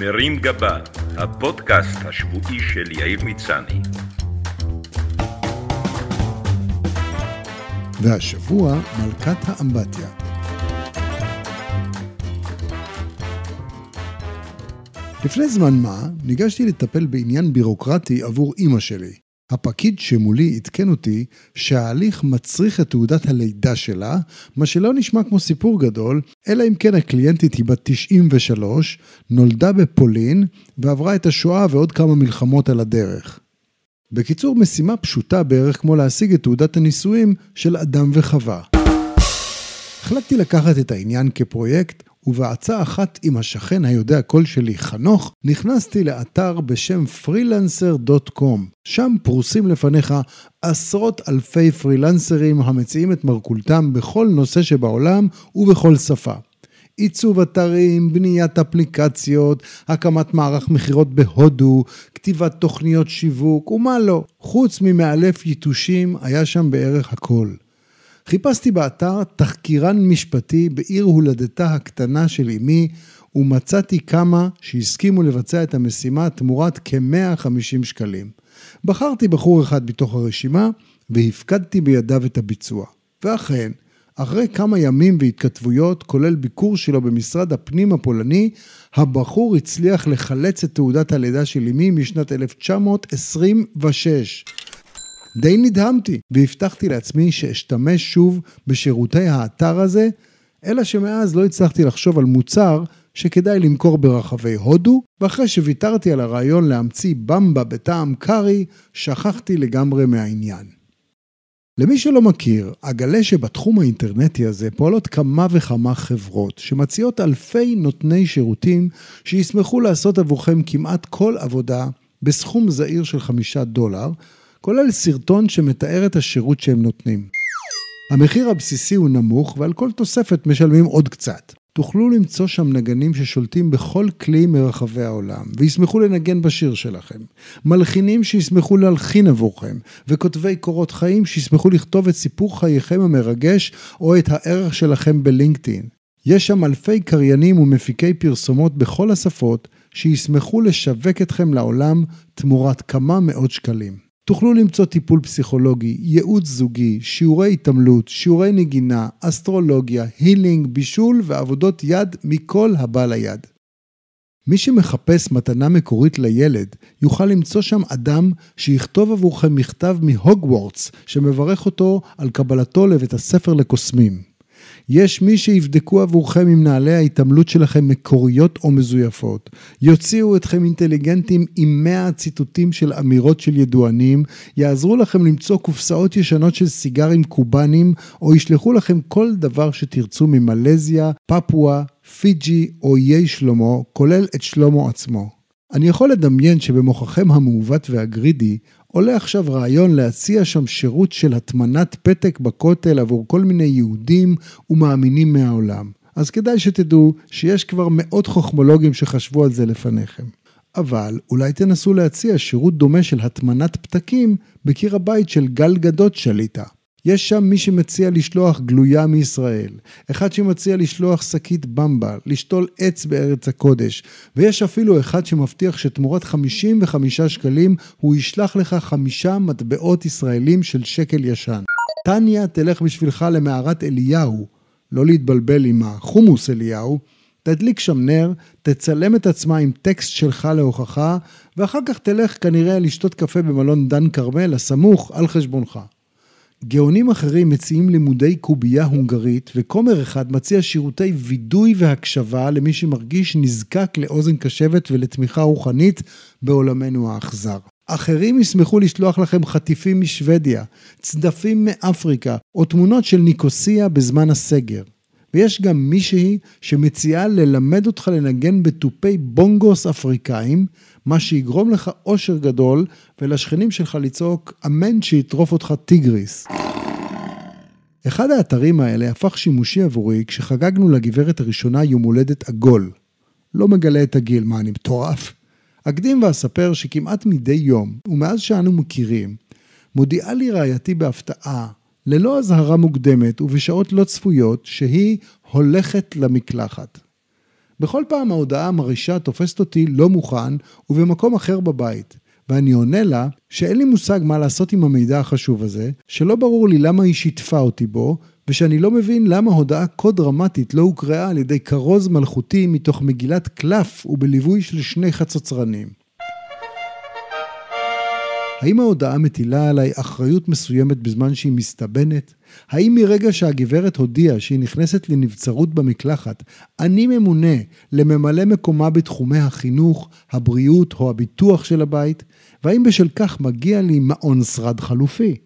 מרים גבה, הפודקאסט השבועי של יאיר מצני. והשבוע מלכת האמבטיה. לפני זמן מה ניגשתי לטפל בעניין בירוקרטי עבור אימא שלי. הפקיד שמולי עדכן אותי שההליך מצריך את תעודת הלידה שלה, מה שלא נשמע כמו סיפור גדול, אלא אם כן הקליינטית היא בת 93, נולדה בפולין ועברה את השואה ועוד כמה מלחמות על הדרך. בקיצור, משימה פשוטה בערך כמו להשיג את תעודת הנישואים של אדם וחווה. החלטתי לקחת את העניין כפרויקט ובעצה אחת עם השכן היודע קול שלי, חנוך, נכנסתי לאתר בשם freelancer.com. שם פרוסים לפניך עשרות אלפי פרילנסרים המציעים את מרכולתם בכל נושא שבעולם ובכל שפה. עיצוב אתרים, בניית אפליקציות, הקמת מערך מכירות בהודו, כתיבת תוכניות שיווק ומה לא. חוץ ממאלף יתושים היה שם בערך הכל. חיפשתי באתר תחקירן משפטי בעיר הולדתה הקטנה של אמי, ומצאתי כמה שהסכימו לבצע את המשימה תמורת כ-150 שקלים. בחרתי בחור אחד מתוך הרשימה, והפקדתי בידיו את הביצוע. ואכן, אחרי כמה ימים והתכתבויות, כולל ביקור שלו במשרד הפנים הפולני, הבחור הצליח לחלץ את תעודת הלידה של אמי משנת 1926. די נדהמתי, והבטחתי לעצמי שאשתמש שוב בשירותי האתר הזה, אלא שמאז לא הצלחתי לחשוב על מוצר שכדאי למכור ברחבי הודו, ואחרי שוויתרתי על הרעיון להמציא במבה בטעם קארי, שכחתי לגמרי מהעניין. למי שלא מכיר, אגלה שבתחום האינטרנטי הזה פועלות כמה וכמה חברות שמציעות אלפי נותני שירותים שישמחו לעשות עבורכם כמעט כל עבודה בסכום זעיר של חמישה דולר, כולל סרטון שמתאר את השירות שהם נותנים. המחיר הבסיסי הוא נמוך ועל כל תוספת משלמים עוד קצת. תוכלו למצוא שם נגנים ששולטים בכל כלי מרחבי העולם, וישמחו לנגן בשיר שלכם. מלחינים שישמחו להלחין עבורכם, וכותבי קורות חיים שישמחו לכתוב את סיפור חייכם המרגש, או את הערך שלכם בלינקדאין. יש שם אלפי קריינים ומפיקי פרסומות בכל השפות, שישמחו לשווק אתכם לעולם תמורת כמה מאות שקלים. תוכלו למצוא טיפול פסיכולוגי, ייעוץ זוגי, שיעורי התעמלות, שיעורי נגינה, אסטרולוגיה, הילינג, בישול ועבודות יד מכל הבא ליד. מי שמחפש מתנה מקורית לילד, יוכל למצוא שם אדם שיכתוב עבורכם מכתב מהוגוורטס, שמברך אותו על קבלתו לבית הספר לקוסמים. יש מי שיבדקו עבורכם אם נעלי ההתעמלות שלכם מקוריות או מזויפות. יוציאו אתכם אינטליגנטים עם 100 ציטוטים של אמירות של ידוענים, יעזרו לכם למצוא קופסאות ישנות של סיגרים קובאנים, או ישלחו לכם כל דבר שתרצו ממלזיה, פפואה, פיג'י או איי שלמה, כולל את שלמה עצמו. אני יכול לדמיין שבמוחכם המעוות והגרידי עולה עכשיו רעיון להציע שם שירות של הטמנת פתק בכותל עבור כל מיני יהודים ומאמינים מהעולם. אז כדאי שתדעו שיש כבר מאות חוכמולוגים שחשבו על זה לפניכם. אבל אולי תנסו להציע שירות דומה של הטמנת פתקים בקיר הבית של גל גדות שליטה. יש שם מי שמציע לשלוח גלויה מישראל, אחד שמציע לשלוח שקית במבה, לשתול עץ בארץ הקודש, ויש אפילו אחד שמבטיח שתמורת 55 שקלים הוא ישלח לך חמישה מטבעות ישראלים של שקל ישן. טניה תלך בשבילך למערת אליהו, לא להתבלבל עם החומוס אליהו, תדליק שם נר, תצלם את עצמה עם טקסט שלך להוכחה, ואחר כך תלך כנראה לשתות קפה במלון דן כרמל הסמוך על חשבונך. גאונים אחרים מציעים לימודי קובייה הונגרית, וכומר אחד מציע שירותי וידוי והקשבה למי שמרגיש נזקק לאוזן קשבת ולתמיכה רוחנית בעולמנו האכזר. אחרים ישמחו לשלוח לכם חטיפים משוודיה, צדפים מאפריקה, או תמונות של ניקוסיה בזמן הסגר. ויש גם מישהי שמציעה ללמד אותך לנגן בתופי בונגוס אפריקאים, מה שיגרום לך אושר גדול, ולשכנים שלך לצעוק, אמן שיטרוף אותך טיגריס. אחד האתרים האלה הפך שימושי עבורי כשחגגנו לגברת הראשונה יום הולדת עגול. לא מגלה את הגיל, מה אני מטורף? אקדים ואספר שכמעט מדי יום, ומאז שאנו מכירים, מודיעה לי רעייתי בהפתעה, ללא אזהרה מוקדמת ובשעות לא צפויות, שהיא הולכת למקלחת. בכל פעם ההודעה המרעישה תופסת אותי לא מוכן ובמקום אחר בבית. ואני עונה לה שאין לי מושג מה לעשות עם המידע החשוב הזה, שלא ברור לי למה היא שיתפה אותי בו, ושאני לא מבין למה הודעה כה דרמטית לא הוקראה על ידי כרוז מלכותי מתוך מגילת קלף ובליווי של שני חצוצרנים. האם ההודעה מטילה עליי אחריות מסוימת בזמן שהיא מסתבנת? האם מרגע שהגברת הודיעה שהיא נכנסת לנבצרות במקלחת, אני ממונה לממלא מקומה בתחומי החינוך, הבריאות או הביטוח של הבית? והאם בשל כך מגיע לי מעון שרד חלופי?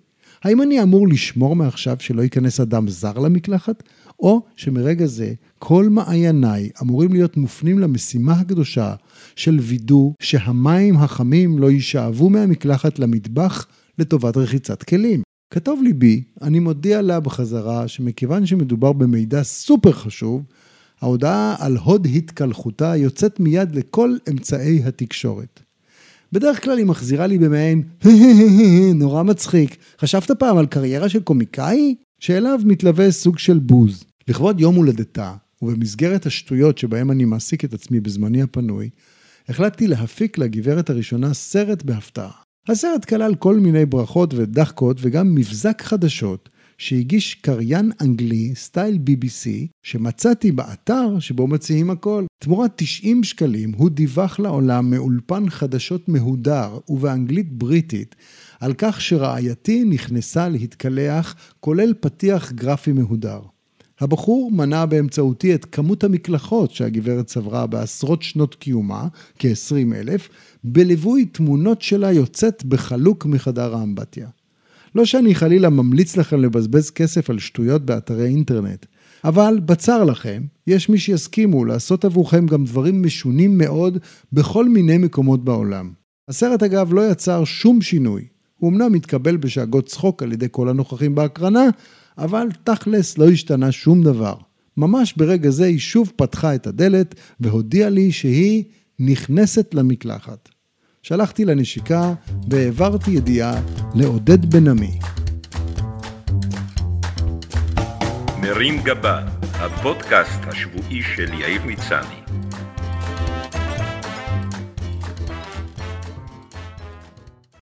האם אני אמור לשמור מעכשיו שלא ייכנס אדם זר למקלחת? או שמרגע זה כל מעייניי אמורים להיות מופנים למשימה הקדושה של וידוא שהמים החמים לא יישאבו מהמקלחת למטבח לטובת רחיצת כלים. כתוב ליבי, אני מודיע לה בחזרה שמכיוון שמדובר במידע סופר חשוב, ההודעה על הוד התקלחותה יוצאת מיד לכל אמצעי התקשורת. בדרך כלל היא מחזירה לי במעין, נורא מצחיק, חשבת פעם על קריירה של קומיקאי? שאליו מתלווה סוג של בוז. לכבוד יום הולדתה, ובמסגרת השטויות שבהם אני מעסיק את עצמי בזמני הפנוי, החלטתי להפיק לגברת הראשונה סרט בהפתעה. הסרט כלל כל מיני ברכות ודחקות וגם מבזק חדשות שהגיש קריין אנגלי סטייל BBC שמצאתי באתר שבו מציעים הכל. תמורת 90 שקלים הוא דיווח לעולם מאולפן חדשות מהודר ובאנגלית בריטית על כך שרעייתי נכנסה להתקלח כולל פתיח גרפי מהודר. הבחור מנה באמצעותי את כמות המקלחות שהגברת צברה בעשרות שנות קיומה, כ-20 אלף, בליווי תמונות שלה יוצאת בחלוק מחדר האמבטיה. לא שאני חלילה ממליץ לכם לבזבז כסף על שטויות באתרי אינטרנט, אבל בצר לכם, יש מי שיסכימו לעשות עבורכם גם דברים משונים מאוד בכל מיני מקומות בעולם. הסרט אגב לא יצר שום שינוי. הוא אמנם התקבל בשאגות צחוק על ידי כל הנוכחים בהקרנה, אבל תכלס לא השתנה שום דבר. ממש ברגע זה היא שוב פתחה את הדלת והודיעה לי שהיא נכנסת למקלחת. שלחתי לה נשיקה והעברתי ידיעה לעודד בן עמי. מרים גבה, הפודקאסט השבועי של יאיר מצני.